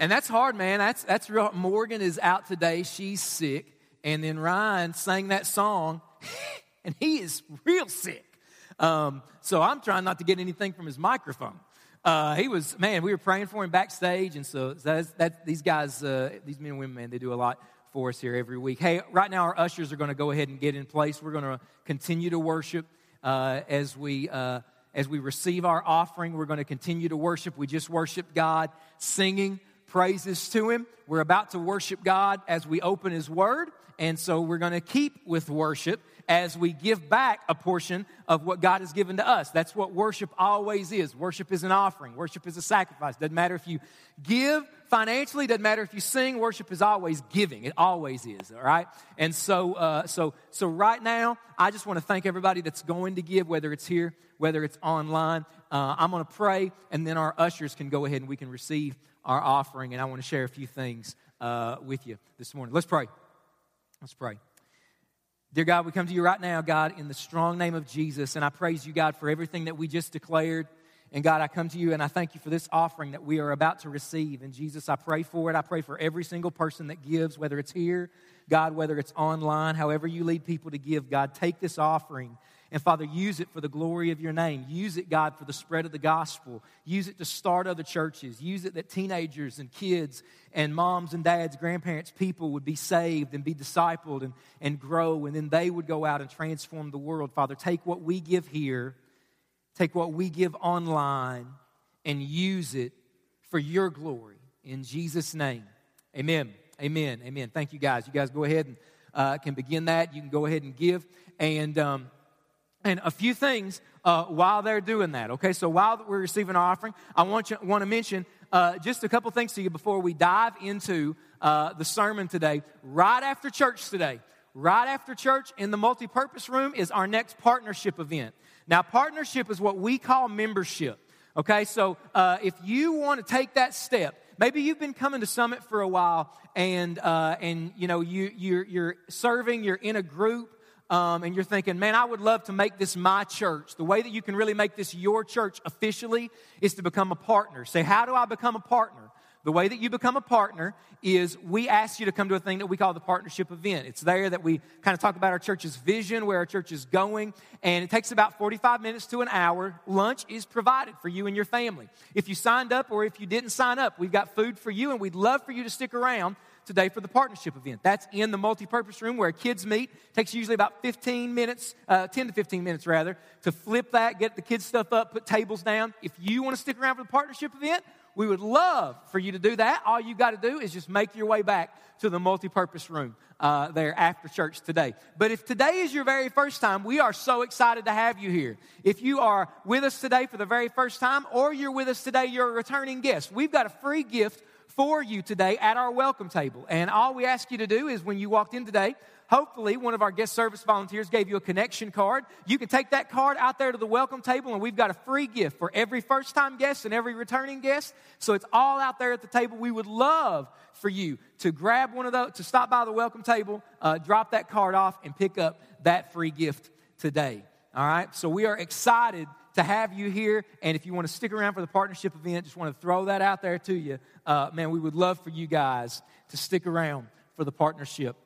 And that's hard, man. That's, that's real. Morgan is out today. She's sick. And then Ryan sang that song, and he is real sick. Um, so I'm trying not to get anything from his microphone. Uh, he was, man, we were praying for him backstage. And so that's, that, these guys, uh, these men and women, man, they do a lot for us here every week. Hey, right now our ushers are going to go ahead and get in place. We're going to continue to worship uh, as we uh, as we receive our offering. We're going to continue to worship. We just worship God, singing praises to Him. We're about to worship God as we open His Word, and so we're going to keep with worship as we give back a portion of what God has given to us. That's what worship always is. Worship is an offering, worship is a sacrifice. Doesn't matter if you give financially, doesn't matter if you sing, worship is always giving. It always is, all right? And so, uh, so, so right now, I just want to thank everybody that's going to give, whether it's here, whether it's online. Uh, I'm going to pray, and then our ushers can go ahead and we can receive our offering. And I want to share a few things uh, with you this morning. Let's pray. Let's pray. Dear God, we come to you right now, God, in the strong name of Jesus, and I praise you, God, for everything that we just declared. And God, I come to you and I thank you for this offering that we are about to receive. And Jesus, I pray for it. I pray for every single person that gives, whether it's here, God, whether it's online, however you lead people to give, God, take this offering and Father, use it for the glory of your name. Use it, God, for the spread of the gospel. Use it to start other churches. Use it that teenagers and kids and moms and dads, grandparents, people would be saved and be discipled and, and grow, and then they would go out and transform the world. Father, take what we give here, take what we give online, and use it for your glory. In Jesus' name, amen. Amen. Amen. Thank you, guys. You guys go ahead and uh, can begin that. You can go ahead and give. And. Um, and a few things uh, while they're doing that. Okay, so while we're receiving our offering, I want you want to mention uh, just a couple things to you before we dive into uh, the sermon today. Right after church today, right after church in the multi-purpose room is our next partnership event. Now, partnership is what we call membership. Okay, so uh, if you want to take that step, maybe you've been coming to Summit for a while, and uh, and you know you you're, you're serving, you're in a group um, and you're thinking, man, I would love to make this my church. The way that you can really make this your church officially is to become a partner. Say, how do I become a partner? The way that you become a partner is we ask you to come to a thing that we call the partnership event. It's there that we kind of talk about our church's vision, where our church is going, and it takes about 45 minutes to an hour. Lunch is provided for you and your family. If you signed up or if you didn't sign up, we've got food for you, and we'd love for you to stick around today for the partnership event. That's in the multi-purpose room where kids meet. It takes usually about 15 minutes, uh, 10 to 15 minutes rather, to flip that, get the kids' stuff up, put tables down. If you want to stick around for the partnership event, we would love for you to do that. All you got to do is just make your way back to the multi-purpose room uh, there after church today. But if today is your very first time, we are so excited to have you here. If you are with us today for the very first time, or you're with us today, you're a returning guest. We've got a free gift for you today at our welcome table. And all we ask you to do is when you walked in today, hopefully one of our guest service volunteers gave you a connection card. You can take that card out there to the welcome table, and we've got a free gift for every first time guest and every returning guest. So it's all out there at the table. We would love for you to grab one of those, to stop by the welcome table, uh, drop that card off, and pick up that free gift today. All right? So we are excited to have you here. And if you want to stick around for the partnership event, just want to throw that out there to you. Uh, man, we would love for you guys to stick around for the partnership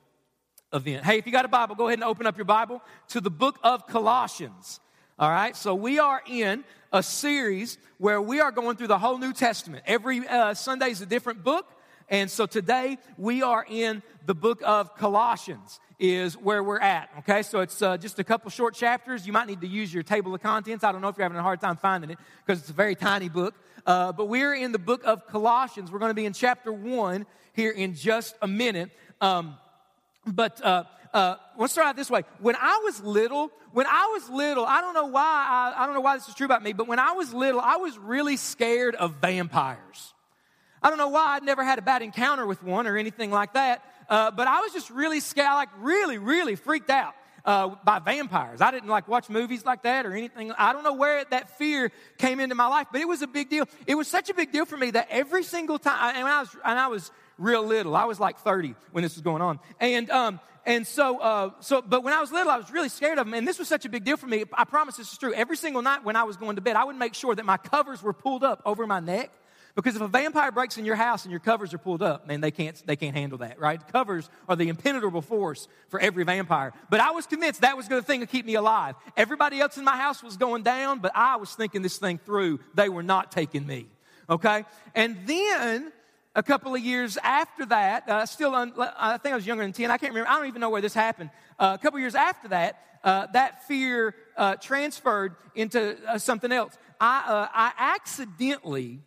event. Hey, if you got a Bible, go ahead and open up your Bible to the book of Colossians. All right, so we are in a series where we are going through the whole New Testament. Every uh, Sunday is a different book. And so today we are in the book of Colossians is where we're at. Okay, so it's uh, just a couple short chapters. You might need to use your table of contents. I don't know if you're having a hard time finding it because it's a very tiny book. Uh, but we're in the book of Colossians. We're going to be in chapter one here in just a minute. Um, but uh, uh, let's start out this way. When I was little, when I was little, I don't know why. I, I don't know why this is true about me, but when I was little, I was really scared of vampires. I don't know why. I'd never had a bad encounter with one or anything like that. Uh, but I was just really scared, like really, really freaked out. Uh, by vampires. I didn't like watch movies like that or anything. I don't know where that fear came into my life, but it was a big deal. It was such a big deal for me that every single time, and I was, and I was real little. I was like 30 when this was going on. And, um, and so, uh, so, but when I was little, I was really scared of them. And this was such a big deal for me. I promise this is true. Every single night when I was going to bed, I would make sure that my covers were pulled up over my neck Because if a vampire breaks in your house and your covers are pulled up, man, they can't, they can't handle that, right? Covers are the impenetrable force for every vampire. But I was convinced that was the thing to keep me alive. Everybody else in my house was going down, but I was thinking this thing through. They were not taking me, okay? And then a couple of years after that, uh, still, un, I think I was younger than 10. I can't remember. I don't even know where this happened. Uh, a couple of years after that, uh, that fear uh, transferred into uh, something else. I, uh, I accidentally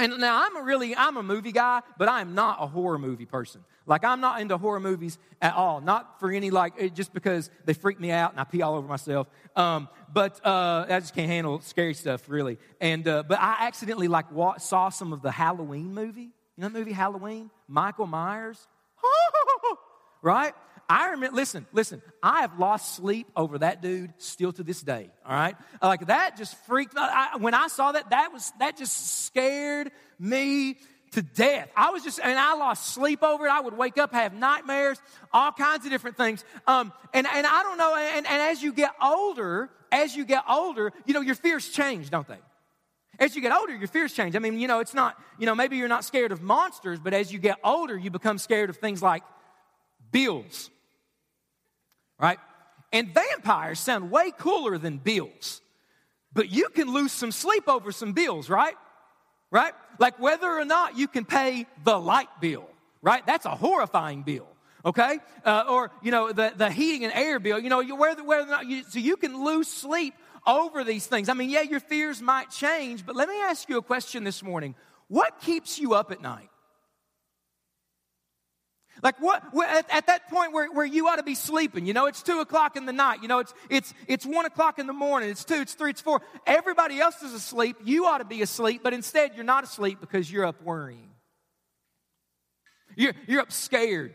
and now I'm a really, I'm a movie guy, but I am not a horror movie person. Like I'm not into horror movies at all. Not for any like, just because they freak me out and I pee all over myself. Um, but uh, I just can't handle scary stuff really. And uh, but I accidentally like saw some of the Halloween movie. You know the movie Halloween? Michael Myers, right? I remember, listen, listen, I have lost sleep over that dude still to this day, all right? Like that just freaked I, when I saw that, that was, that just scared me to death. I was just, and I lost sleep over it. I would wake up, have nightmares, all kinds of different things. Um, and, and I don't know, and, and as you get older, as you get older, you know, your fears change, don't they? As you get older, your fears change. I mean, you know, it's not, you know, maybe you're not scared of monsters, but as you get older, you become scared of things like bills right? And vampires sound way cooler than bills. But you can lose some sleep over some bills, right? Right? Like whether or not you can pay the light bill, right? That's a horrifying bill, okay? Uh, or, you know, the, the heating and air bill, you know, you, whether, whether or not you, so you can lose sleep over these things. I mean, yeah, your fears might change, but let me ask you a question this morning. What keeps you up at night? Like what, at, at, that point where, where you ought to be sleeping, you know, it's two o'clock in the night, you know, it's, it's, it's one o'clock in the morning, it's two, it's three, it's four. Everybody else is asleep. You ought to be asleep, but instead you're not asleep because you're up worrying. You're, you're up scared.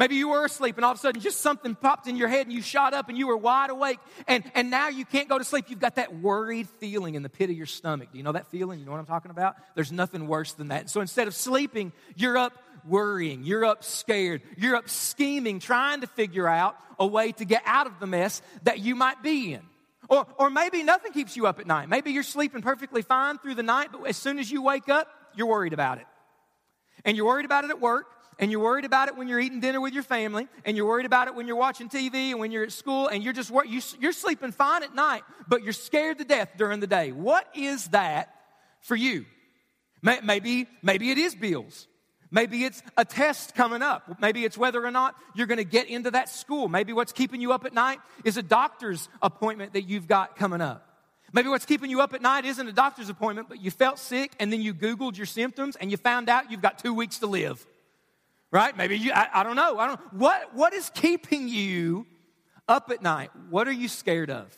Maybe you were asleep and all of a sudden just something popped in your head and you shot up and you were wide awake and, and now you can't go to sleep. You've got that worried feeling in the pit of your stomach. Do you know that feeling? You know what I'm talking about? There's nothing worse than that. So instead of sleeping, you're up worrying, you're up scared, you're up scheming, trying to figure out a way to get out of the mess that you might be in. Or, or maybe nothing keeps you up at night. Maybe you're sleeping perfectly fine through the night, but as soon as you wake up, you're worried about it. And you're worried about it at work, and you're worried about it when you're eating dinner with your family, and you're worried about it when you're watching TV and when you're at school, and you're just you're sleeping fine at night, but you're scared to death during the day. What is that for you? Maybe, maybe it is bills. Maybe it's a test coming up. Maybe it's whether or not you're going to get into that school. Maybe what's keeping you up at night is a doctor's appointment that you've got coming up. Maybe what's keeping you up at night isn't a doctor's appointment, but you felt sick and then you Googled your symptoms and you found out you've got two weeks to live. Right? Maybe you, I, I don't know. I don't, what, what is keeping you up at night? What are you scared of?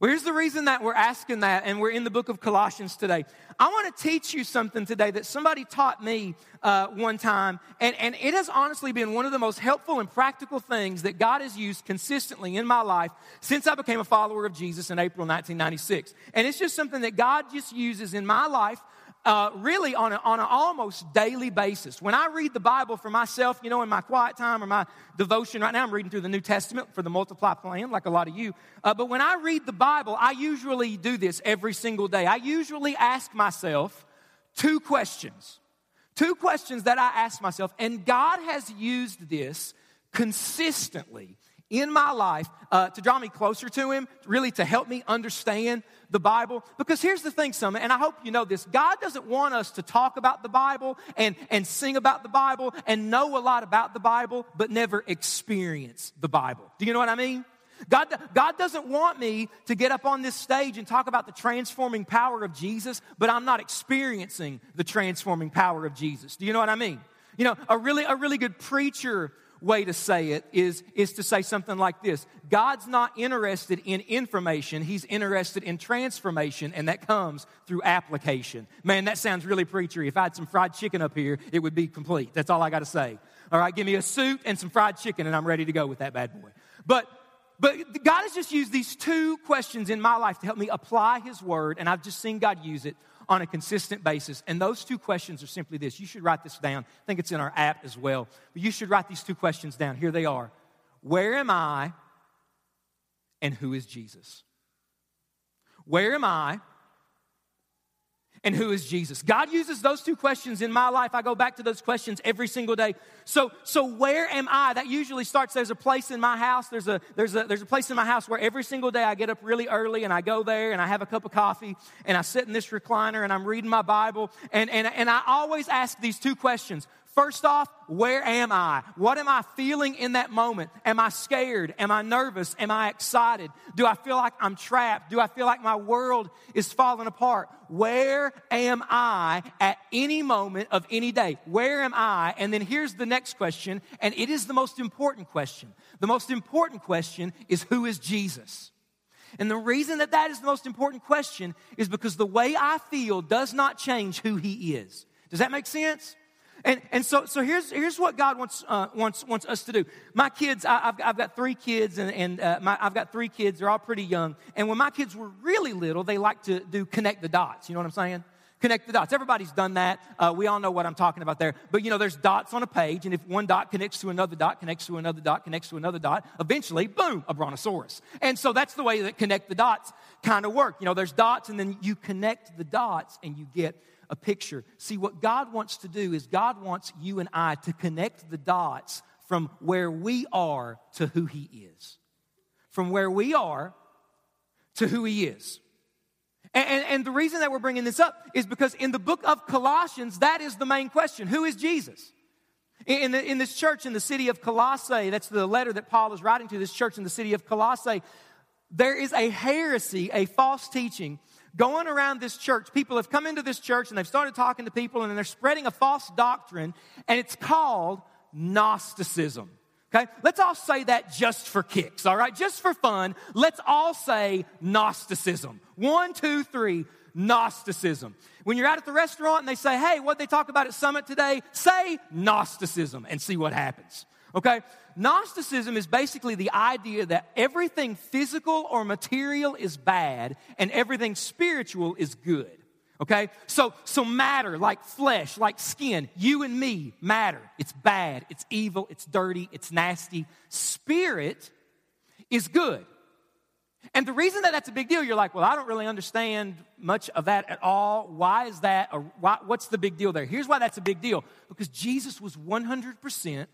Well, here's the reason that we're asking that, and we're in the book of Colossians today. I want to teach you something today that somebody taught me uh, one time, and, and it has honestly been one of the most helpful and practical things that God has used consistently in my life since I became a follower of Jesus in April 1996. And it's just something that God just uses in my life uh, really on, a, on an almost daily basis. When I read the Bible for myself, you know, in my quiet time or my devotion, right now I'm reading through the New Testament for the multiply plan, like a lot of you. Uh, but when I read the Bible, I usually do this every single day. I usually ask myself two questions. Two questions that I ask myself, and God has used this consistently in my life uh, to draw me closer to Him, really to help me understand the Bible. Because here's the thing, Summit, and I hope you know this God doesn't want us to talk about the Bible and, and sing about the Bible and know a lot about the Bible, but never experience the Bible. Do you know what I mean? God, God doesn't want me to get up on this stage and talk about the transforming power of Jesus, but I'm not experiencing the transforming power of Jesus. Do you know what I mean? You know, a really, a really good preacher way to say it is, is to say something like this God's not interested in information, He's interested in transformation, and that comes through application. Man, that sounds really preachery. If I had some fried chicken up here, it would be complete. That's all I got to say. All right, give me a suit and some fried chicken, and I'm ready to go with that bad boy. But but God has just used these two questions in my life to help me apply His word, and I've just seen God use it on a consistent basis. And those two questions are simply this. You should write this down. I think it's in our app as well. But you should write these two questions down. Here they are Where am I and who is Jesus? Where am I and who is Jesus? God uses those two questions in my life. I go back to those questions every single day. So, so where am I? That usually starts. There's a place in my house. There's a there's a there's a place in my house where every single day I get up really early and I go there and I have a cup of coffee and I sit in this recliner and I'm reading my Bible and and and I always ask these two questions. First off, where am I? What am I feeling in that moment? Am I scared? Am I nervous? Am I excited? Do I feel like I'm trapped? Do I feel like my world is falling apart? Where am I at any moment of any day? Where am I? And then here's the next question, and it is the most important question. The most important question is who is Jesus? And the reason that that is the most important question is because the way I feel does not change who he is. Does that make sense? And, and so, so here's, here's what God wants, uh, wants, wants us to do. My kids, I, have I've got three kids, and, and uh, my, I've got three kids. They're all pretty young. And when my kids were really little, they like to do connect the dots. You know what I'm saying? Connect the dots. Everybody's done that. Uh, we all know what I'm talking about there. But you know, there's dots on a page, and if one dot connects to another dot, connects to another dot, connects to another dot, eventually, boom, a brontosaurus. And so that's the way that connect the dots kind of work. You know, there's dots, and then you connect the dots, and you get a picture. See, what God wants to do is God wants you and I to connect the dots from where we are to who He is. From where we are to who He is. And, and, and, the reason that we're bringing this up is because in the book of Colossians, that is the main question Who is Jesus? In, the, in this church in the city of Colossae, that's the letter that Paul is writing to this church in the city of Colossae, there is a heresy, a false teaching going around this church. People have come into this church and they've started talking to people and they're spreading a false doctrine, and it's called Gnosticism. Okay? Let's all say that just for kicks, all right? Just for fun, let's all say Gnosticism. One, two, three, Gnosticism. When you're out at the restaurant and they say, hey, what they talk about at Summit today? Say Gnosticism and see what happens. Okay? Gnosticism is basically the idea that everything physical or material is bad and everything spiritual is good. Okay? So, so matter, like flesh, like skin, you and me, matter. It's bad, it's evil, it's dirty, it's nasty. Spirit is good. And the reason that that's a big deal, you're like, well, I don't really understand much of that at all. Why is that? Or why, what's the big deal there? Here's why that's a big deal because Jesus was 100%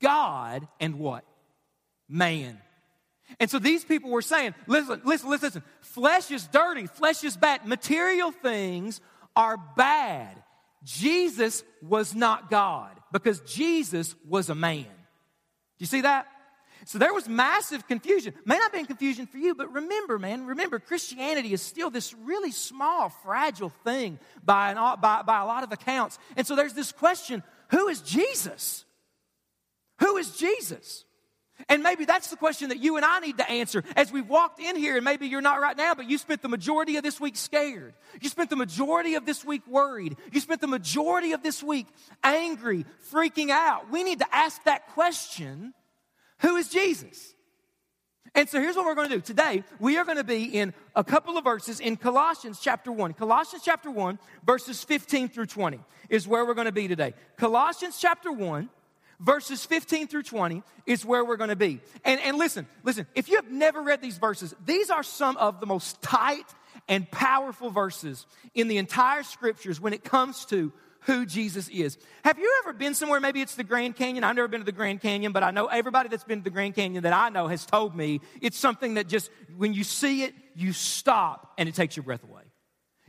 God and what? Man. And so these people were saying, listen, listen, listen, listen. Flesh is dirty, flesh is bad. Material things are bad. Jesus was not God because Jesus was a man. Do you see that? So there was massive confusion. May not be confusion for you, but remember, man, remember, Christianity is still this really small, fragile thing by, an, by, by a lot of accounts. And so there's this question who is Jesus? Who is Jesus? And maybe that's the question that you and I need to answer as we've walked in here. And maybe you're not right now, but you spent the majority of this week scared. You spent the majority of this week worried. You spent the majority of this week angry, freaking out. We need to ask that question Who is Jesus? And so here's what we're going to do. Today, we are going to be in a couple of verses in Colossians chapter 1. Colossians chapter 1, verses 15 through 20 is where we're going to be today. Colossians chapter 1 verses 15 through 20 is where we're going to be. And, and listen, listen, if you have never read these verses, these are some of the most tight and powerful verses in the entire scriptures when it comes to who Jesus is. Have you ever been somewhere? Maybe it's the Grand Canyon. I've never been to the Grand Canyon, but I know everybody that's been to the Grand Canyon that I know has told me it's something that just, when you see it, you stop and it takes your breath away.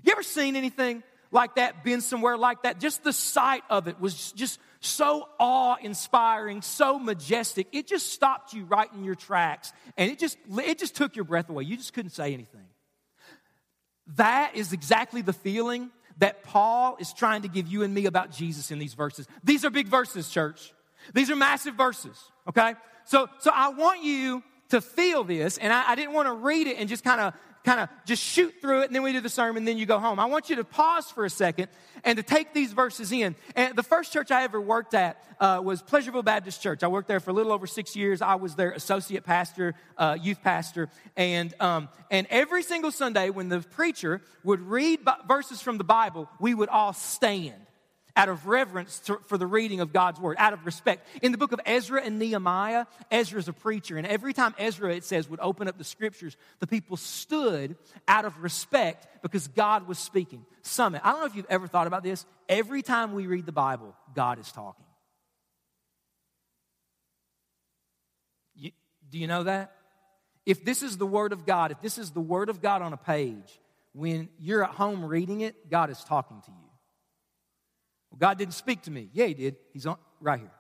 You ever seen anything like that, been somewhere like that? Just the sight of it was just so awe inspiring, so majestic. It just stopped you right in your tracks and it just, it just took your breath away. You just couldn't say anything. That is exactly the feeling that Paul is trying to give you and me about Jesus in these verses. These are big verses, church. These are massive verses, okay? So, so I want you to feel this, and I, I didn't want to read it and just kind of kind of just shoot through it and then we do the sermon, and then you go home. I want you to pause for a second and to take these verses in. And the first church I ever worked at uh, was Pleasureville Baptist Church. I worked there for a little over six years. I was their associate pastor, uh, youth pastor, and um, and every single Sunday when the preacher would read verses from the Bible, we would all stand out of reverence to, for the reading of God's word, out of respect. In the book of Ezra and Nehemiah, Ezra is a preacher, and every time Ezra, it says, would open up the scriptures, the people stood out of respect because God was speaking. Summit, I don't know if you've ever thought about this. Every time we read the Bible, God is talking. You, do you know that? If this is the Word of God, if this is the Word of God on a page, when you're at home reading it, God is talking to you. Well, God didn't speak to me. Yeah, He did. He's on, right here.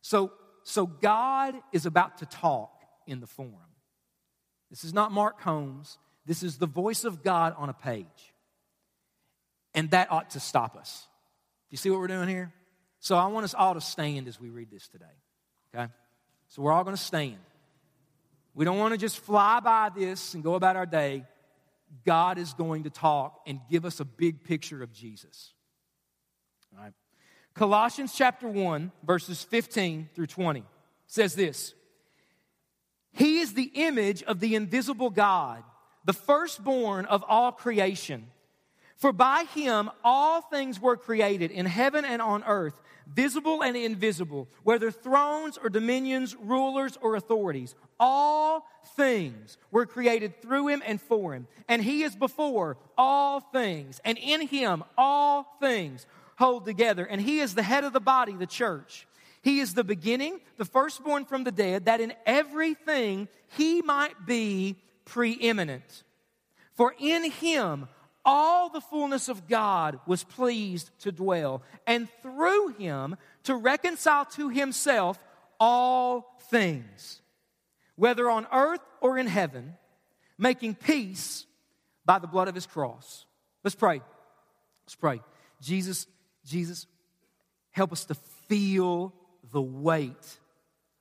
So, so God is about to talk in the forum. This is not Mark Holmes. This is the voice of God on a page. And that ought to stop us. Do you see what we're doing here? So I want us all to stand as we read this today. Okay? So we're all going to stand. We don't want to just fly by this and go about our day. God is going to talk and give us a big picture of Jesus. Right. Colossians chapter 1, verses 15 through 20 says this He is the image of the invisible God, the firstborn of all creation. For by him all things were created in heaven and on earth, visible and invisible, whether thrones or dominions, rulers or authorities. All things were created through him and for him. And he is before all things. And in him all things hold together. And he is the head of the body, the church. He is the beginning, the firstborn from the dead, that in everything he might be preeminent. For in him all the fullness of God was pleased to dwell, and through him to reconcile to himself all things, whether on earth or in heaven, making peace by the blood of his cross. Let's pray. Let's pray. Jesus, Jesus, help us to feel the weight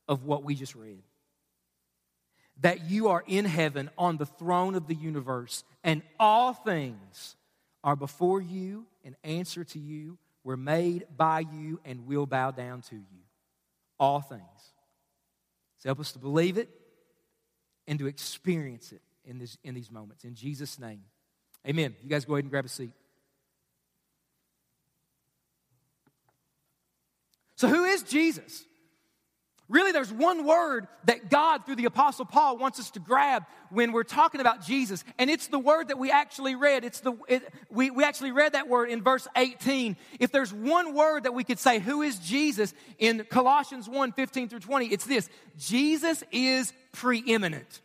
of what we just read that you are in heaven on the throne of the universe, and all things are before you and answer to you, were made by you, and will bow down to you. All things. So help us to believe it and to experience it in, this, in these moments. In Jesus' name. Amen. You guys go ahead and grab a seat. So, who is Jesus? Really, there's one word that God, through the Apostle Paul, wants us to grab when we're talking about Jesus, and it's the word that we actually read. It's the it, we, we actually read that word in verse 18. If there's one word that we could say, who is Jesus in Colossians 1 15 through 20, it's this Jesus is preeminent.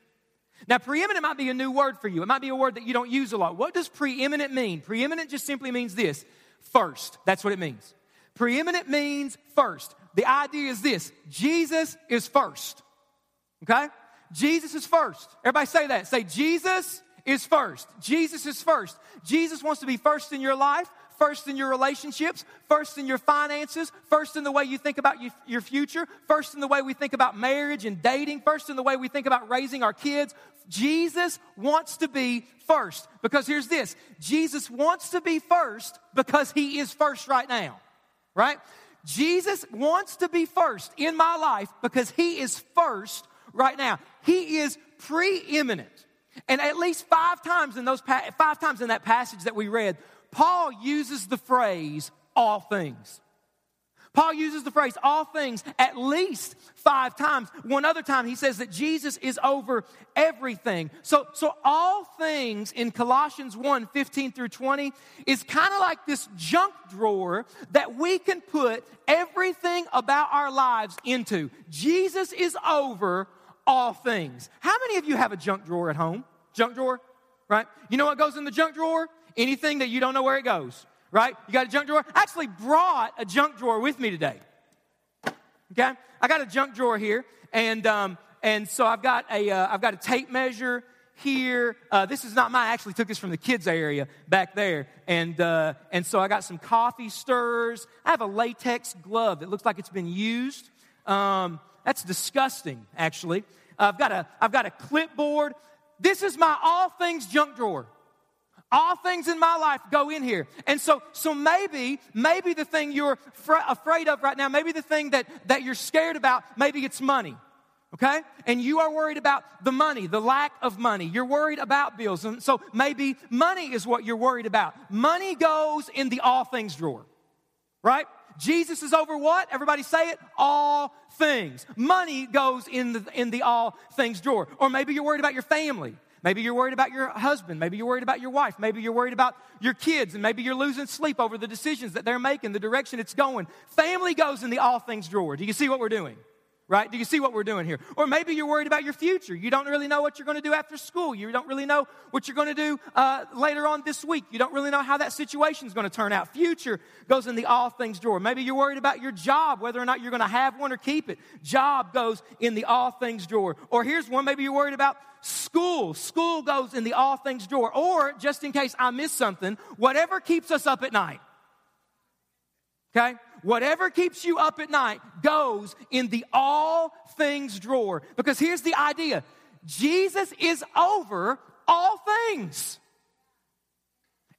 Now, preeminent might be a new word for you. It might be a word that you don't use a lot. What does preeminent mean? Preeminent just simply means this first. That's what it means. Preeminent means first the idea is this Jesus is first. Okay? Jesus is first. Everybody say that. Say, Jesus is first. Jesus is first. Jesus wants to be first in your life, first in your relationships, first in your finances, first in the way you think about your future, first in the way we think about marriage and dating, first in the way we think about raising our kids. Jesus wants to be first because here's this Jesus wants to be first because he is first right now, right? Jesus wants to be first in my life because he is first right now. He is preeminent. And at least five times in those five times in that passage that we read, Paul uses the phrase all things. Paul uses the phrase all things at least five times. One other time he says that Jesus is over everything. So, so all things in Colossians 1 15 through 20 is kind of like this junk drawer that we can put everything about our lives into. Jesus is over all things. How many of you have a junk drawer at home? Junk drawer, right? You know what goes in the junk drawer? Anything that you don't know where it goes right? You got a junk drawer? I actually brought a junk drawer with me today. Okay, I got a junk drawer here, and um, and so I've got a uh, got a tape measure here. Uh, this is not mine. I actually took this from the kids area back there, and uh, and so I got some coffee stirrers. I have a latex glove that looks like it's been used. Um, that's disgusting, actually. I've got a I've got a clipboard. This is my all things junk drawer. All things in my life go in here. And so, so maybe, maybe the thing you're fr- afraid of right now, maybe the thing that, that you're scared about, maybe it's money. Okay? And you are worried about the money, the lack of money. You're worried about bills. And so maybe money is what you're worried about. Money goes in the all things drawer. right? Jesus is over what? Everybody say it. All things. Money goes in the, in the all things drawer. Or maybe you're worried about your family. Maybe you're worried about your husband. Maybe you're worried about your wife. Maybe you're worried about your kids. And maybe you're losing sleep over the decisions that they're making, the direction it's going. Family goes in the all things drawer. Do you see what we're doing? right? Do you see what we're doing here? Or maybe you're worried about your future. You don't really know what you're going to do after school. You don't really know what you're going to do uh, later on this week. You don't really know how that situation is going to turn out. Future goes in the all things drawer. Maybe you're worried about your job, whether or not you're going to have one or keep it. Job goes in the all things drawer. Or here's one, maybe you're worried about school. School goes in the all things drawer. Or just in case I miss something, whatever keeps us up at night. Okay? Whatever keeps you up at night goes in the all things drawer. Because here's the idea Jesus is over all things.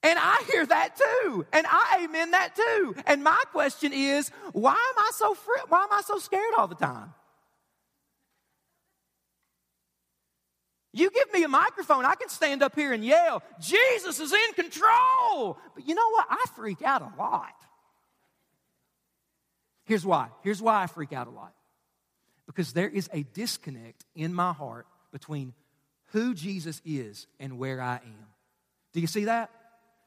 And I hear that too. And I amen that too. And my question is, why am I so fr- why am I so scared all the time? You give me a microphone, I can stand up here and yell, Jesus is in control. But you know what? I freak out a lot. Here's why. Here's why I freak out a lot. Because there is a disconnect in my heart between who Jesus is and where I am. Do you see that?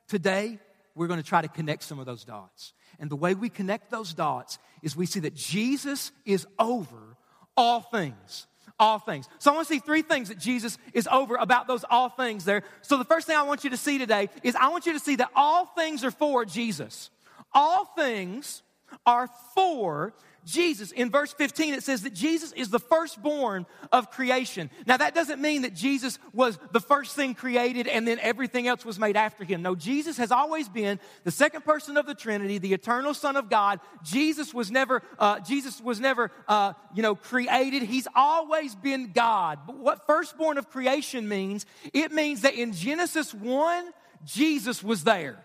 Today, we're going to try to connect some of those dots. And the way we connect those dots is we see that Jesus is over all things. All things. So I want to see three things that Jesus is over about those all things there. So the first thing I want you to see today is I want you to see that all things are for Jesus. All things are for Jesus. In verse 15, it says that Jesus is the firstborn of creation. Now, that doesn't mean that Jesus was the first thing created and then everything else was made after him. No, Jesus has always been the second person of the Trinity, the eternal Son of God. Jesus was never, uh, Jesus was never, uh, you know, created. He's always been God. But what firstborn of creation means, it means that in Genesis 1, Jesus was there.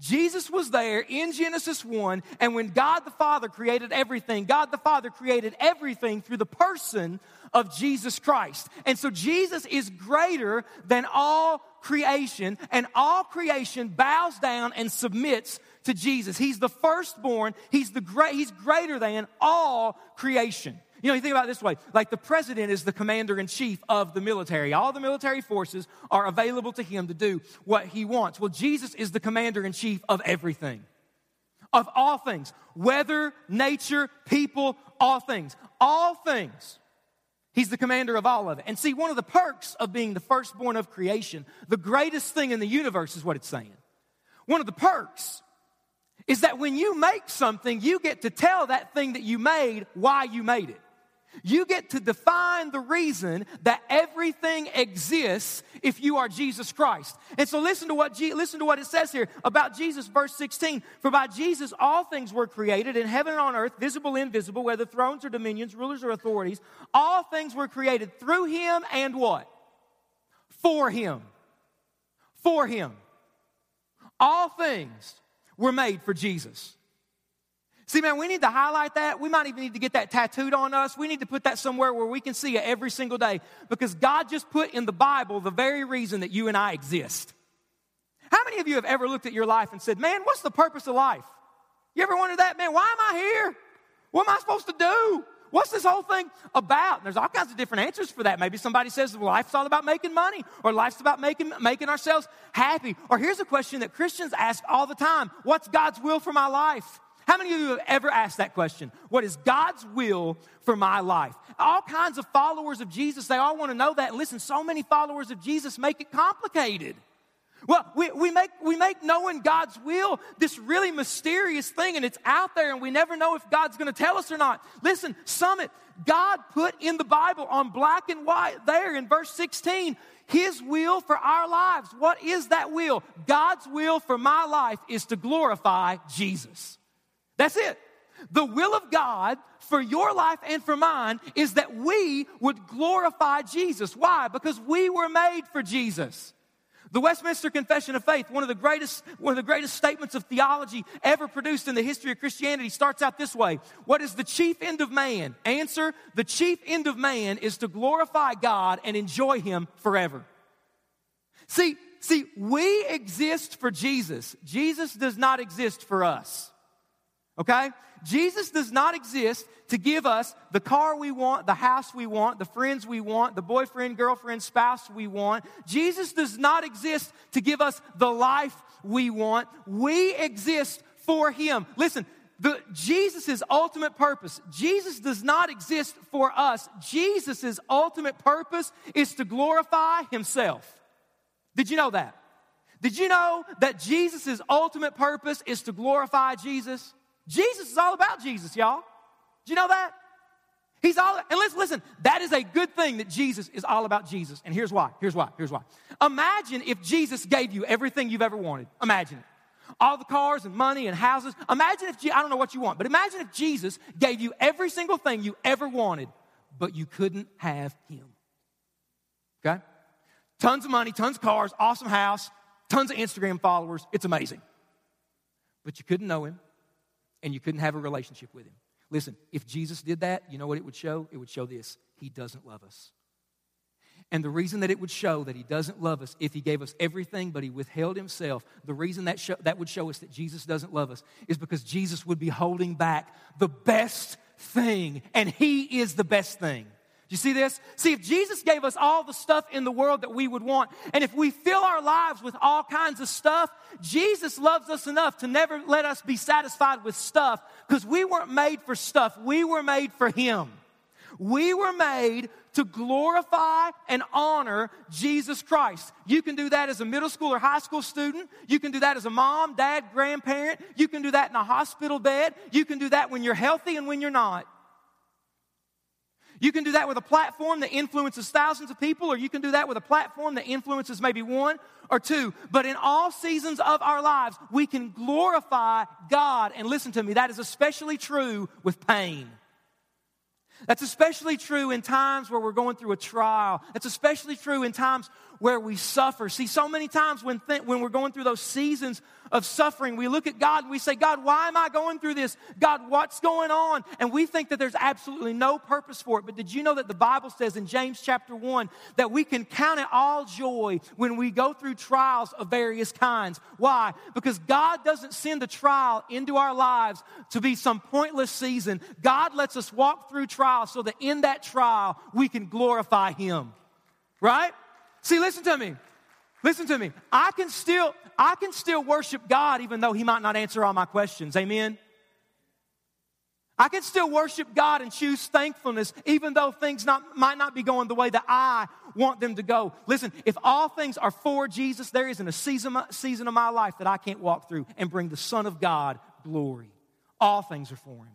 Jesus was there in Genesis 1, and when God the Father created everything, God the Father created everything through the person of Jesus Christ. And so Jesus is greater than all creation, and all creation bows down and submits to Jesus. He's the firstborn, he's, the great, he's greater than all creation. You know, you think about this way like the president is the commander in chief of the military. All the military forces are available to him to do what he wants. Well, Jesus is the commander in chief of everything, of all things weather, nature, people, all things. All things. He's the commander of all of it. And see, one of the perks of being the firstborn of creation, the greatest thing in the universe is what it's saying. One of the perks is that when you make something, you get to tell that thing that you made why you made it. You get to define the reason that everything exists if you are Jesus Christ. And so listen to what listen to what it says here about Jesus verse 16. For by Jesus all things were created in heaven and on earth, visible and invisible, whether thrones or dominions, rulers or authorities, all things were created through him and what? For him. For him. All things were made for Jesus. See, man, we need to highlight that. We might even need to get that tattooed on us. We need to put that somewhere where we can see it every single day because God just put in the Bible the very reason that you and I exist. How many of you have ever looked at your life and said, man, what's the purpose of life? You ever wondered that? Man, why am I here? What am I supposed to do? What's this whole thing about? And there's all kinds of different answers for that. Maybe somebody says, well, life's all about making money, or life's about making, making ourselves happy. Or here's a question that Christians ask all the time What's God's will for my life? How many of you have ever asked that question? What is God's will for my life? All kinds of followers of Jesus, they all want to know that. And listen, so many followers of Jesus make it complicated. Well, we, we, make, we make knowing God's will this really mysterious thing, and it's out there, and we never know if God's going to tell us or not. Listen, Summit, God put in the Bible on black and white there in verse 16 His will for our lives. What is that will? God's will for my life is to glorify Jesus. That's it. The will of God for your life and for mine is that we would glorify Jesus. Why? Because we were made for Jesus. The Westminster Confession of Faith, one of the greatest, one of the greatest statements of theology ever produced in the history of Christianity, starts out this way. What is the chief end of man? Answer, the chief end of man is to glorify God and enjoy Him forever. See, see, we exist for Jesus. Jesus does not exist for us. Okay? Jesus does not exist to give us the car we want, the house we want, the friends we want, the boyfriend, girlfriend, spouse we want. Jesus does not exist to give us the life we want. We exist for Him. Listen, the, Jesus' ultimate purpose, Jesus does not exist for us. Jesus' ultimate purpose is to glorify Himself. Did you know that? Did you know that Jesus' ultimate purpose is to glorify Jesus? Jesus is all about Jesus, y'all. Do you know that? He's all, and listen, listen, that is a good thing that Jesus is all about Jesus. And here's why. Here's why. Here's why. Imagine if Jesus gave you everything you've ever wanted. Imagine it. All the cars and money and houses. Imagine if, I don't know what you want, but imagine if Jesus gave you every single thing you ever wanted, but you couldn't have him. Okay? Tons of money, tons of cars, awesome house, tons of Instagram followers. It's amazing. But you couldn't know him and you couldn't have a relationship with him. Listen, if Jesus did that, you know what it would show? It would show this He doesn't love us. And the reason that it would show that He doesn't love us if He gave us everything but He withheld Himself, the reason that, show, that would show us that Jesus doesn't love us is because Jesus would be holding back the best thing, and He is the best thing. You see this? See, if Jesus gave us all the stuff in the world that we would want, and if we fill our lives with all kinds of stuff, Jesus loves us enough to never let us be satisfied with stuff because we weren't made for stuff. We were made for Him. We were made to glorify and honor Jesus Christ. You can do that as a middle school or high school student. You can do that as a mom, dad, grandparent. You can do that in a hospital bed. You can do that when you're healthy and when you're not. You can do that with a platform that influences thousands of people, or you can do that with a platform that influences maybe one or two. But in all seasons of our lives, we can glorify God. And listen to me, that is especially true with pain. That's especially true in times where we're going through a trial. That's especially true in times where we suffer. See, so many times when, th- when we're going through those seasons of suffering, we look at God and we say, God, why am I going through this? God, what's going on? And we think that there's absolutely no purpose for it. But did you know that the Bible says in James chapter 1 that we can count it all joy when we go through trials of various kinds? Why? Because God doesn't send a trial into our lives to be some pointless season. God lets us walk through trials so that in that trial we can glorify Him. Right? See, listen to me. Listen to me. I can still I can still worship God even though he might not answer all my questions. Amen. I can still worship God and choose thankfulness even though things not, might not be going the way that I want them to go. Listen, if all things are for Jesus, there isn't a season, season of my life that I can't walk through and bring the Son of God glory. All things are for Him.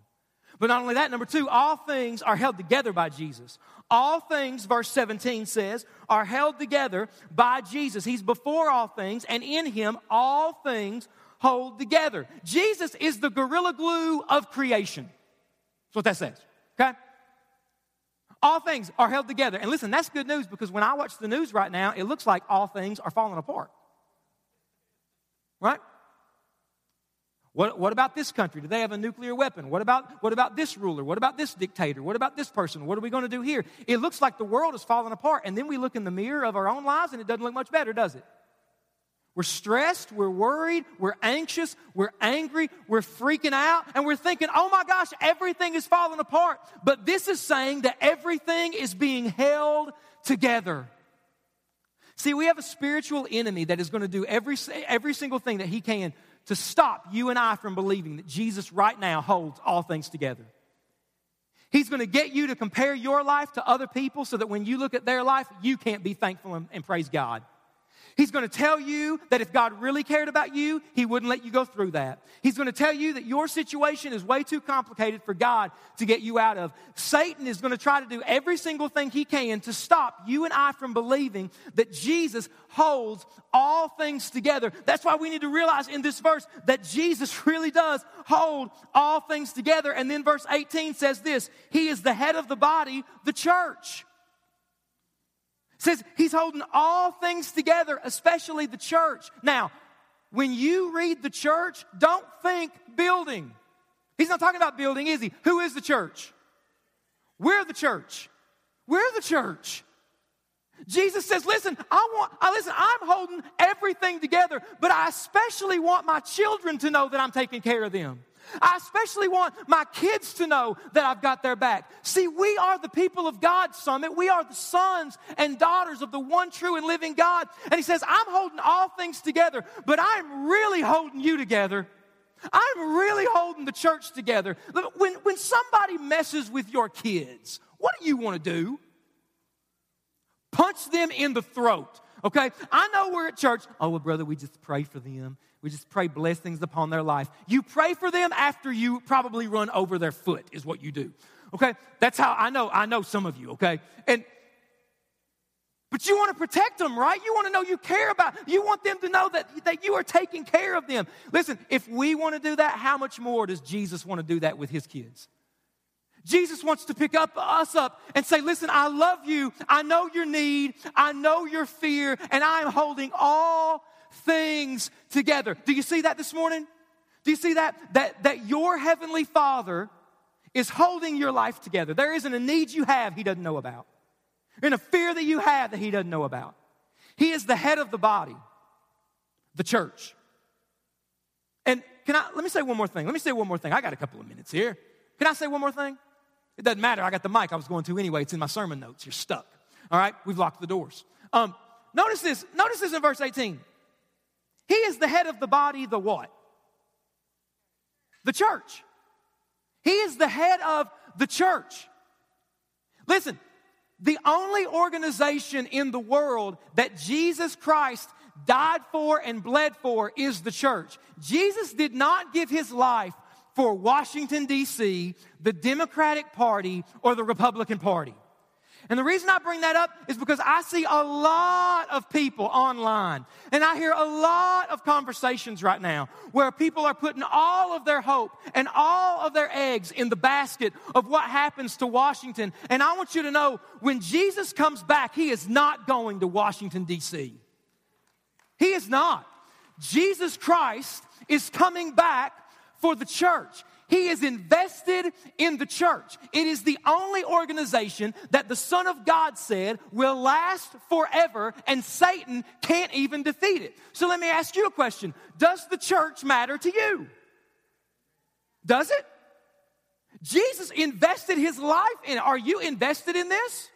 But not only that, number two, all things are held together by Jesus. All things, verse 17 says, are held together by Jesus. He's before all things, and in him all things hold together. Jesus is the gorilla glue of creation. That's what that says. Okay? All things are held together. And listen, that's good news because when I watch the news right now, it looks like all things are falling apart. Right? What, what about this country? Do they have a nuclear weapon? What about, what about this ruler? What about this dictator? What about this person? What are we going to do here? It looks like the world is falling apart. And then we look in the mirror of our own lives and it doesn't look much better, does it? We're stressed, we're worried, we're anxious, we're angry, we're freaking out, and we're thinking, oh my gosh, everything is falling apart. But this is saying that everything is being held together. See, we have a spiritual enemy that is going to do every, every single thing that he can to stop you and I from believing that Jesus right now holds all things together. He's going to get you to compare your life to other people so that when you look at their life, you can't be thankful and, and praise God. He's going to tell you that if God really cared about you, He wouldn't let you go through that. He's going to tell you that your situation is way too complicated for God to get you out of. Satan is going to try to do every single thing he can to stop you and I from believing that Jesus holds all things together. That's why we need to realize in this verse that Jesus really does hold all things together. And then verse 18 says this He is the head of the body, the church says he's holding all things together, especially the church. Now, when you read the church, don't think building. He's not talking about building, is he? Who is the church? We're the church. We're the church. Jesus says, listen, I want, I listen, I'm holding everything together, but I especially want my children to know that I'm taking care of them. I especially want my kids to know that I've got their back. See, we are the people of God, Summit. We are the sons and daughters of the one true and living God. And He says, I'm holding all things together, but I'm really holding you together. I'm really holding the church together. When, when somebody messes with your kids, what do you want to do? Punch them in the throat. Okay? I know we're at church. Oh, well, brother, we just pray for them. We just pray blessings upon their life. You pray for them after you probably run over their foot, is what you do. Okay? That's how I know, I know some of you, okay? And but you want to protect them, right? You want to know you care about. You want them to know that, that you are taking care of them. Listen, if we want to do that, how much more does Jesus want to do that with his kids? Jesus wants to pick up us up and say, Listen, I love you. I know your need. I know your fear, and I am holding all things together. Do you see that this morning? Do you see that? That, that your heavenly Father is holding your life together. There isn't a need you have He doesn't know about, and a fear that you have that He doesn't know about. He is the head of the body, the church. And can I, let me say one more thing. Let me say one more thing. I got a couple of minutes here. Can I say one more thing? It doesn't matter. I got the mic I was going to anyway. It's in my sermon notes. You're stuck. All right? We've locked the doors. Um, notice this. Notice this in verse 18. He is the head of the body, the what? The church. He is the head of the church. Listen, the only organization in the world that Jesus Christ died for and bled for is the church. Jesus did not give his life for Washington, D.C., the Democratic Party, or the Republican Party. And the reason I bring that up is because I see a lot of people online and I hear a lot of conversations right now where people are putting all of their hope and all of their eggs in the basket of what happens to Washington. And I want you to know when Jesus comes back, he is not going to Washington, D.C. He is not. Jesus Christ is coming back for the church. He is invested in the church. It is the only organization that the Son of God said will last forever and Satan can't even defeat it. So let me ask you a question Does the church matter to you? Does it? Jesus invested his life in it. Are you invested in this?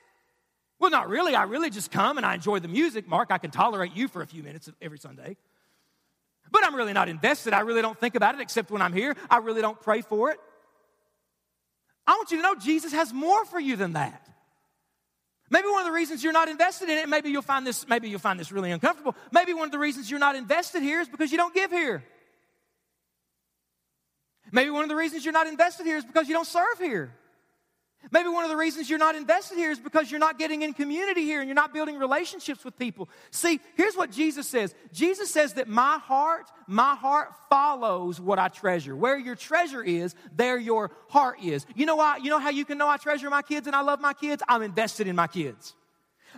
Well, not really. I really just come and I enjoy the music. Mark, I can tolerate you for a few minutes every Sunday but I'm really not invested. I really don't think about it except when I'm here. I really don't pray for it. I want you to know Jesus has more for you than that. Maybe one of the reasons you're not invested in it, maybe you'll find this, maybe you'll find this really uncomfortable. Maybe one of the reasons you're not invested here is because you don't give here. Maybe one of the reasons you're not invested here is because you don't serve here. Maybe one of the reasons you're not invested here is because you're not getting in community here and you're not building relationships with people. See, here's what Jesus says Jesus says that my heart, my heart follows what I treasure. Where your treasure is, there your heart is. You know why? You know how you can know I treasure my kids and I love my kids? I'm invested in my kids.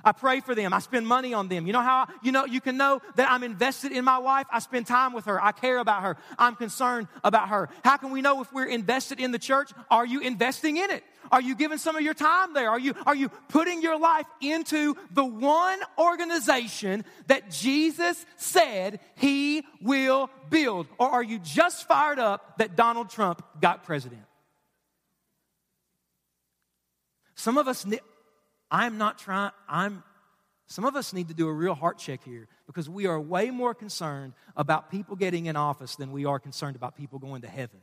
I pray for them. I spend money on them. You know how you know you can know that I'm invested in my wife? I spend time with her. I care about her. I'm concerned about her. How can we know if we're invested in the church? Are you investing in it? Are you giving some of your time there? Are you are you putting your life into the one organization that Jesus said he will build? Or are you just fired up that Donald Trump got president? Some of us I'm not trying, I'm, some of us need to do a real heart check here because we are way more concerned about people getting in office than we are concerned about people going to heaven.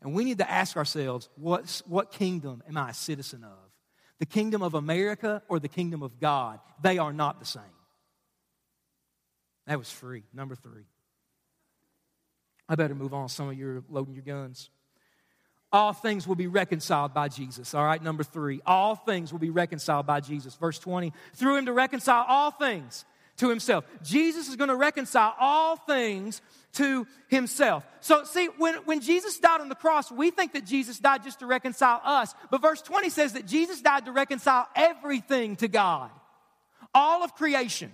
And we need to ask ourselves what's, what kingdom am I a citizen of? The kingdom of America or the kingdom of God? They are not the same. That was free. Number three. I better move on. Some of you are loading your guns all things will be reconciled by Jesus. All right, number three, all things will be reconciled by Jesus. Verse 20, through him to reconcile all things to himself. Jesus is going to reconcile all things to himself. So, see, when, when Jesus died on the cross, we think that Jesus died just to reconcile us. But verse 20 says that Jesus died to reconcile everything to God, all of creation.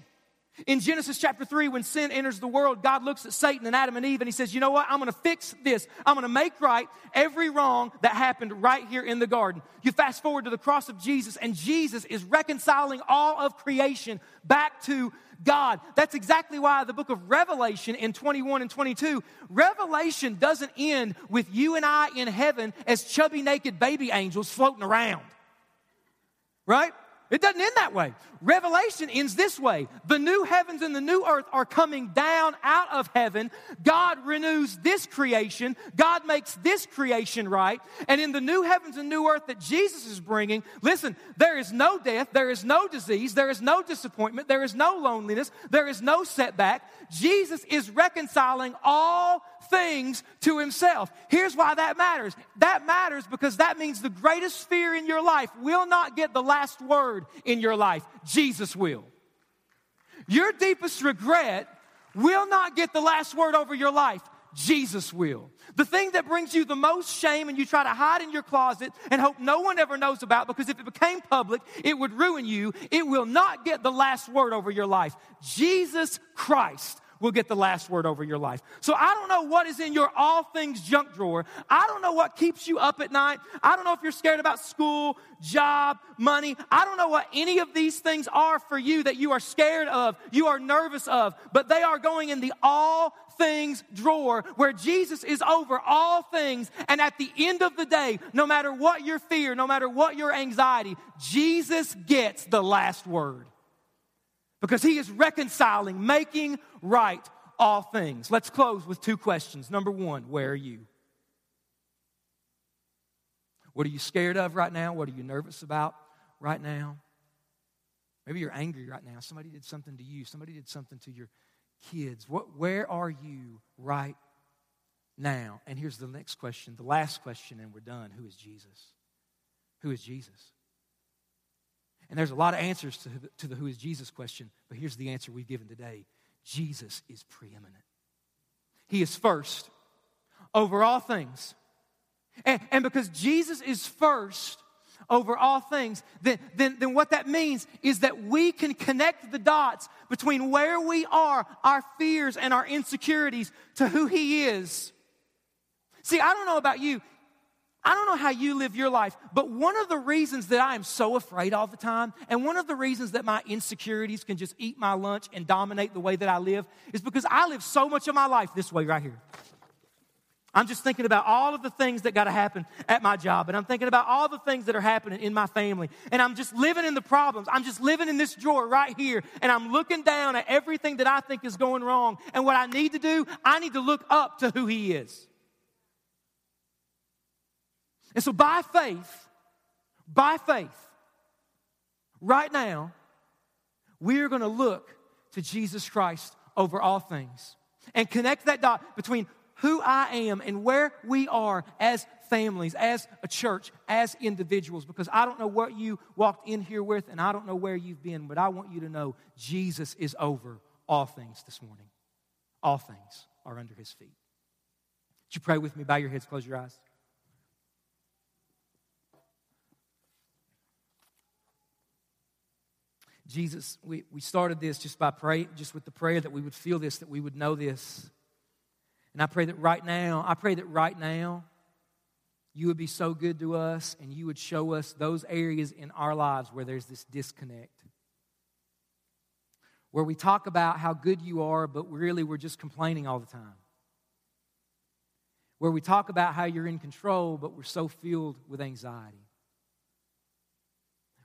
In Genesis chapter 3, when sin enters the world, God looks at Satan and Adam and Eve and he says, You know what? I'm going to fix this. I'm going to make right every wrong that happened right here in the garden. You fast forward to the cross of Jesus, and Jesus is reconciling all of creation back to God. That's exactly why the book of Revelation in 21 and 22, Revelation doesn't end with you and I in heaven as chubby, naked baby angels floating around. Right? It doesn't end that way. Revelation ends this way the new heavens and the new earth are coming down out of heaven. God renews this creation, God makes this creation right. And in the new heavens and new earth that Jesus is bringing, listen, there is no death, there is no disease, there is no disappointment, there is no loneliness, there is no setback. Jesus is reconciling all things to himself. Here's why that matters. That matters because that means the greatest fear in your life will not get the last word in your life. Jesus will. Your deepest regret will not get the last word over your life. Jesus will. The thing that brings you the most shame and you try to hide in your closet and hope no one ever knows about because if it became public, it would ruin you. It will not get the last word over your life. Jesus Christ will get the last word over your life. So I don't know what is in your all things junk drawer. I don't know what keeps you up at night. I don't know if you're scared about school, job, money. I don't know what any of these things are for you that you are scared of, you are nervous of, but they are going in the all things drawer where Jesus is over all things. And at the end of the day, no matter what your fear, no matter what your anxiety, Jesus gets the last word because he is reconciling, making right all things. Let's close with two questions. Number one, where are you? What are you scared of right now? What are you nervous about right now? Maybe you're angry right now. Somebody did something to you, somebody did something to your kids. What, where are you right now? And here's the next question, the last question, and we're done. Who is Jesus? Who is Jesus? And there's a lot of answers to the, to the who is Jesus question, but here's the answer we've given today Jesus is preeminent. He is first over all things. And, and because Jesus is first over all things, then, then, then what that means is that we can connect the dots between where we are, our fears and our insecurities, to who He is. See, I don't know about you. I don't know how you live your life, but one of the reasons that I am so afraid all the time, and one of the reasons that my insecurities can just eat my lunch and dominate the way that I live, is because I live so much of my life this way right here. I'm just thinking about all of the things that got to happen at my job, and I'm thinking about all the things that are happening in my family, and I'm just living in the problems. I'm just living in this drawer right here, and I'm looking down at everything that I think is going wrong. And what I need to do, I need to look up to who He is. And so, by faith, by faith, right now, we are going to look to Jesus Christ over all things and connect that dot between who I am and where we are as families, as a church, as individuals, because I don't know what you walked in here with and I don't know where you've been, but I want you to know Jesus is over all things this morning. All things are under his feet. Would you pray with me? Bow your heads, close your eyes. Jesus, we, we started this just by pray, just with the prayer that we would feel this, that we would know this. And I pray that right now, I pray that right now, you would be so good to us and you would show us those areas in our lives where there's this disconnect. Where we talk about how good you are, but really we're just complaining all the time. Where we talk about how you're in control, but we're so filled with anxiety.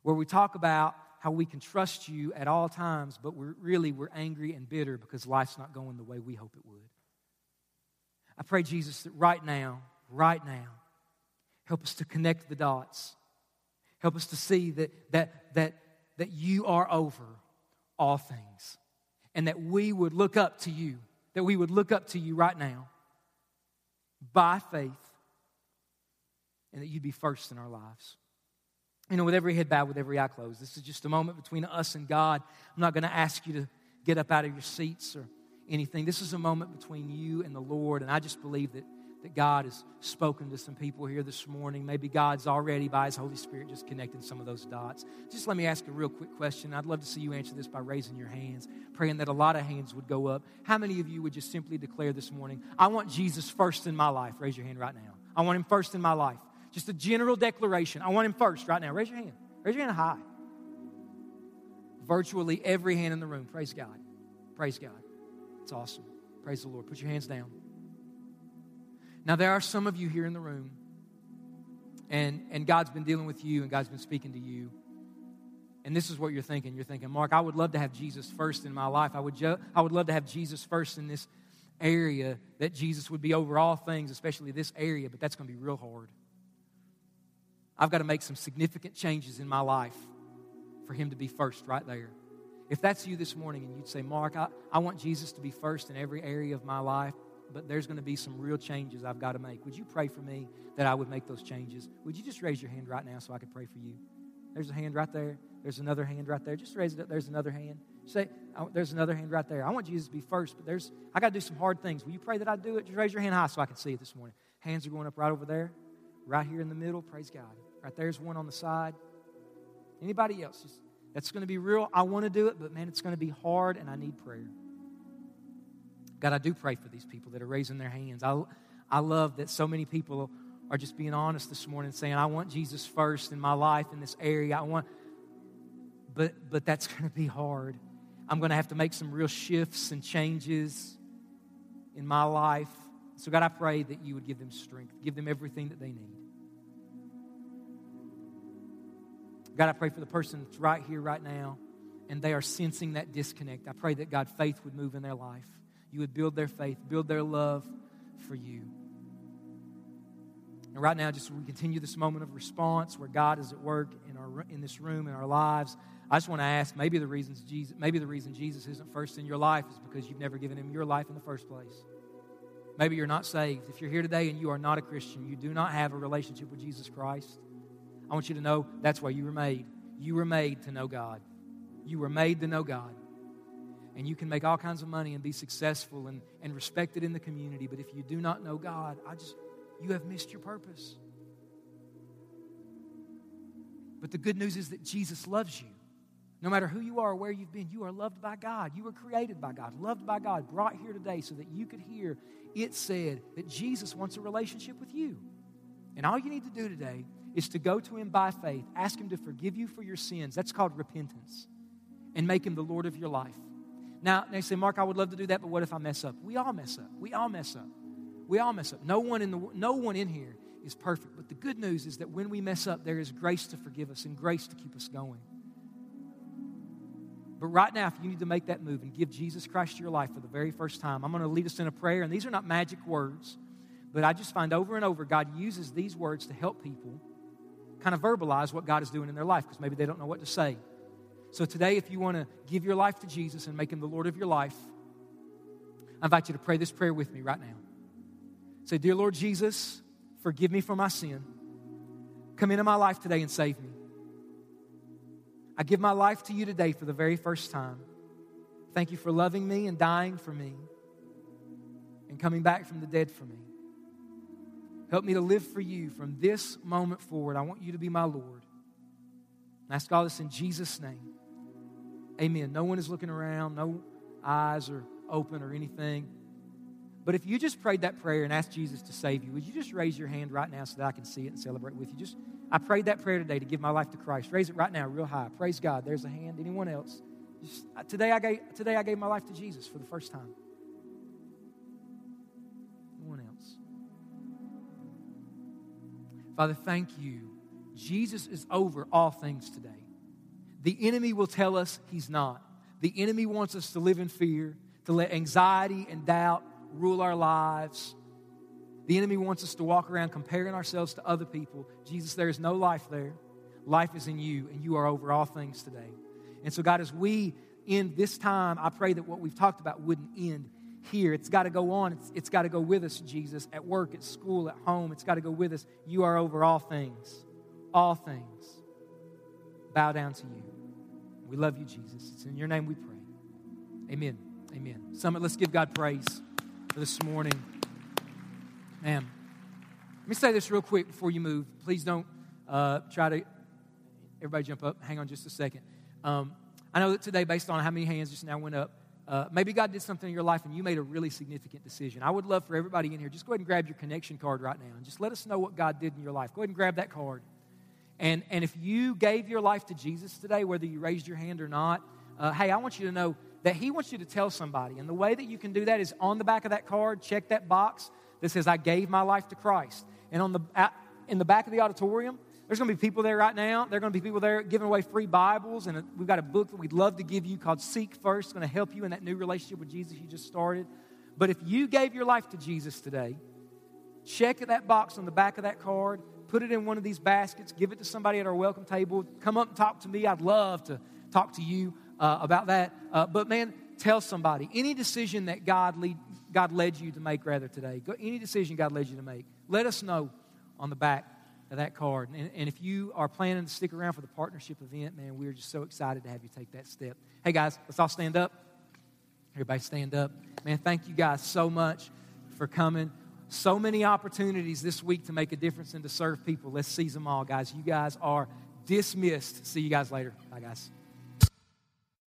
Where we talk about how we can trust you at all times, but we're really we're angry and bitter because life's not going the way we hope it would. I pray, Jesus, that right now, right now, help us to connect the dots. Help us to see that that that that you are over all things. And that we would look up to you, that we would look up to you right now by faith, and that you'd be first in our lives you know, with every head bowed, with every eye closed. This is just a moment between us and God. I'm not going to ask you to get up out of your seats or anything. This is a moment between you and the Lord, and I just believe that, that God has spoken to some people here this morning. Maybe God's already, by His Holy Spirit, just connecting some of those dots. Just let me ask a real quick question. I'd love to see you answer this by raising your hands, praying that a lot of hands would go up. How many of you would just simply declare this morning, I want Jesus first in my life? Raise your hand right now. I want Him first in my life. Just a general declaration. I want Him first right now. Raise your hand. Raise your hand high. Virtually every hand in the room. Praise God. Praise God. It's awesome. Praise the Lord. Put your hands down. Now, there are some of you here in the room, and, and God's been dealing with you, and God's been speaking to you. And this is what you're thinking. You're thinking, Mark, I would love to have Jesus first in my life. I would, ju- I would love to have Jesus first in this area, that Jesus would be over all things, especially this area, but that's going to be real hard. I've got to make some significant changes in my life for Him to be first right there. If that's you this morning and you'd say, Mark, I, I want Jesus to be first in every area of my life, but there's going to be some real changes I've got to make. Would you pray for me that I would make those changes? Would you just raise your hand right now so I could pray for you? There's a hand right there. There's another hand right there. Just raise it up. There's another hand. Say, there's another hand right there. I want Jesus to be first, but there's I got to do some hard things. Will you pray that I do it? Just raise your hand high so I can see it this morning. Hands are going up right over there, right here in the middle. Praise God. Right there's one on the side. Anybody else? That's going to be real. I want to do it, but man, it's going to be hard, and I need prayer. God, I do pray for these people that are raising their hands. I, I love that so many people are just being honest this morning, saying, I want Jesus first in my life in this area. I want, but, but that's going to be hard. I'm going to have to make some real shifts and changes in my life. So, God, I pray that you would give them strength, give them everything that they need. God, I pray for the person that's right here, right now, and they are sensing that disconnect. I pray that, God, faith would move in their life you would build their faith, build their love for you. And right now, just we continue this moment of response where God is at work in, our, in this room, in our lives. I just want to ask maybe the, reasons Jesus, maybe the reason Jesus isn't first in your life is because you've never given him your life in the first place. Maybe you're not saved. If you're here today and you are not a Christian, you do not have a relationship with Jesus Christ, I want you to know that's why you were made. You were made to know God. You were made to know God and you can make all kinds of money and be successful and, and respected in the community. But if you do not know God, I just, you have missed your purpose. But the good news is that Jesus loves you. No matter who you are or where you've been, you are loved by God. You were created by God, loved by God, brought here today so that you could hear it said that Jesus wants a relationship with you. And all you need to do today is to go to Him by faith, ask Him to forgive you for your sins. That's called repentance. And make Him the Lord of your life. Now, they say, Mark, I would love to do that, but what if I mess up? We all mess up. We all mess up. We all mess up. No one in, the, no one in here is perfect. But the good news is that when we mess up, there is grace to forgive us and grace to keep us going. But right now, if you need to make that move and give Jesus Christ your life for the very first time, I'm going to lead us in a prayer. And these are not magic words, but I just find over and over God uses these words to help people kind of verbalize what God is doing in their life because maybe they don't know what to say. So today, if you want to give your life to Jesus and make him the Lord of your life, I invite you to pray this prayer with me right now. Say, Dear Lord Jesus, forgive me for my sin. Come into my life today and save me. I give my life to you today for the very first time. Thank you for loving me and dying for me and coming back from the dead for me. Help me to live for you from this moment forward. I want you to be my Lord. I ask all this in Jesus' name. Amen. No one is looking around, no eyes are open or anything. But if you just prayed that prayer and asked Jesus to save you, would you just raise your hand right now so that I can see it and celebrate with you? Just I prayed that prayer today to give my life to Christ. Raise it right now, real high. Praise God. There's a hand. Anyone else? Just, today I gave today I gave my life to Jesus for the first time. No one else. Father, thank you. Jesus is over all things today. The enemy will tell us he's not. The enemy wants us to live in fear, to let anxiety and doubt rule our lives. The enemy wants us to walk around comparing ourselves to other people. Jesus, there is no life there. Life is in you, and you are over all things today. And so, God, as we end this time, I pray that what we've talked about wouldn't end here. It's got to go on. It's, it's got to go with us, Jesus, at work, at school, at home. It's got to go with us. You are over all things. All things. Bow down to you. We love you, Jesus. It's in your name we pray. Amen. Amen. Summit, let's give God praise for this morning. Man, let me say this real quick before you move. Please don't uh, try to, everybody jump up. Hang on just a second. Um, I know that today, based on how many hands just now went up, uh, maybe God did something in your life and you made a really significant decision. I would love for everybody in here, just go ahead and grab your connection card right now and just let us know what God did in your life. Go ahead and grab that card. And, and if you gave your life to Jesus today, whether you raised your hand or not, uh, hey, I want you to know that He wants you to tell somebody. And the way that you can do that is on the back of that card, check that box that says, I gave my life to Christ. And on the, in the back of the auditorium, there's going to be people there right now. There are going to be people there giving away free Bibles. And we've got a book that we'd love to give you called Seek First. It's going to help you in that new relationship with Jesus you just started. But if you gave your life to Jesus today, check that box on the back of that card, put it in one of these baskets, give it to somebody at our welcome table. Come up and talk to me. I'd love to talk to you uh, about that. Uh, but man, tell somebody any decision that God, lead, God led you to make rather today, any decision God led you to make, let us know on the back of that card. And, and if you are planning to stick around for the partnership event, man, we're just so excited to have you take that step. Hey, guys, let's all stand up. Everybody stand up. Man, thank you guys so much for coming. So many opportunities this week to make a difference and to serve people. Let's seize them all, guys. You guys are dismissed. See you guys later. Bye, guys.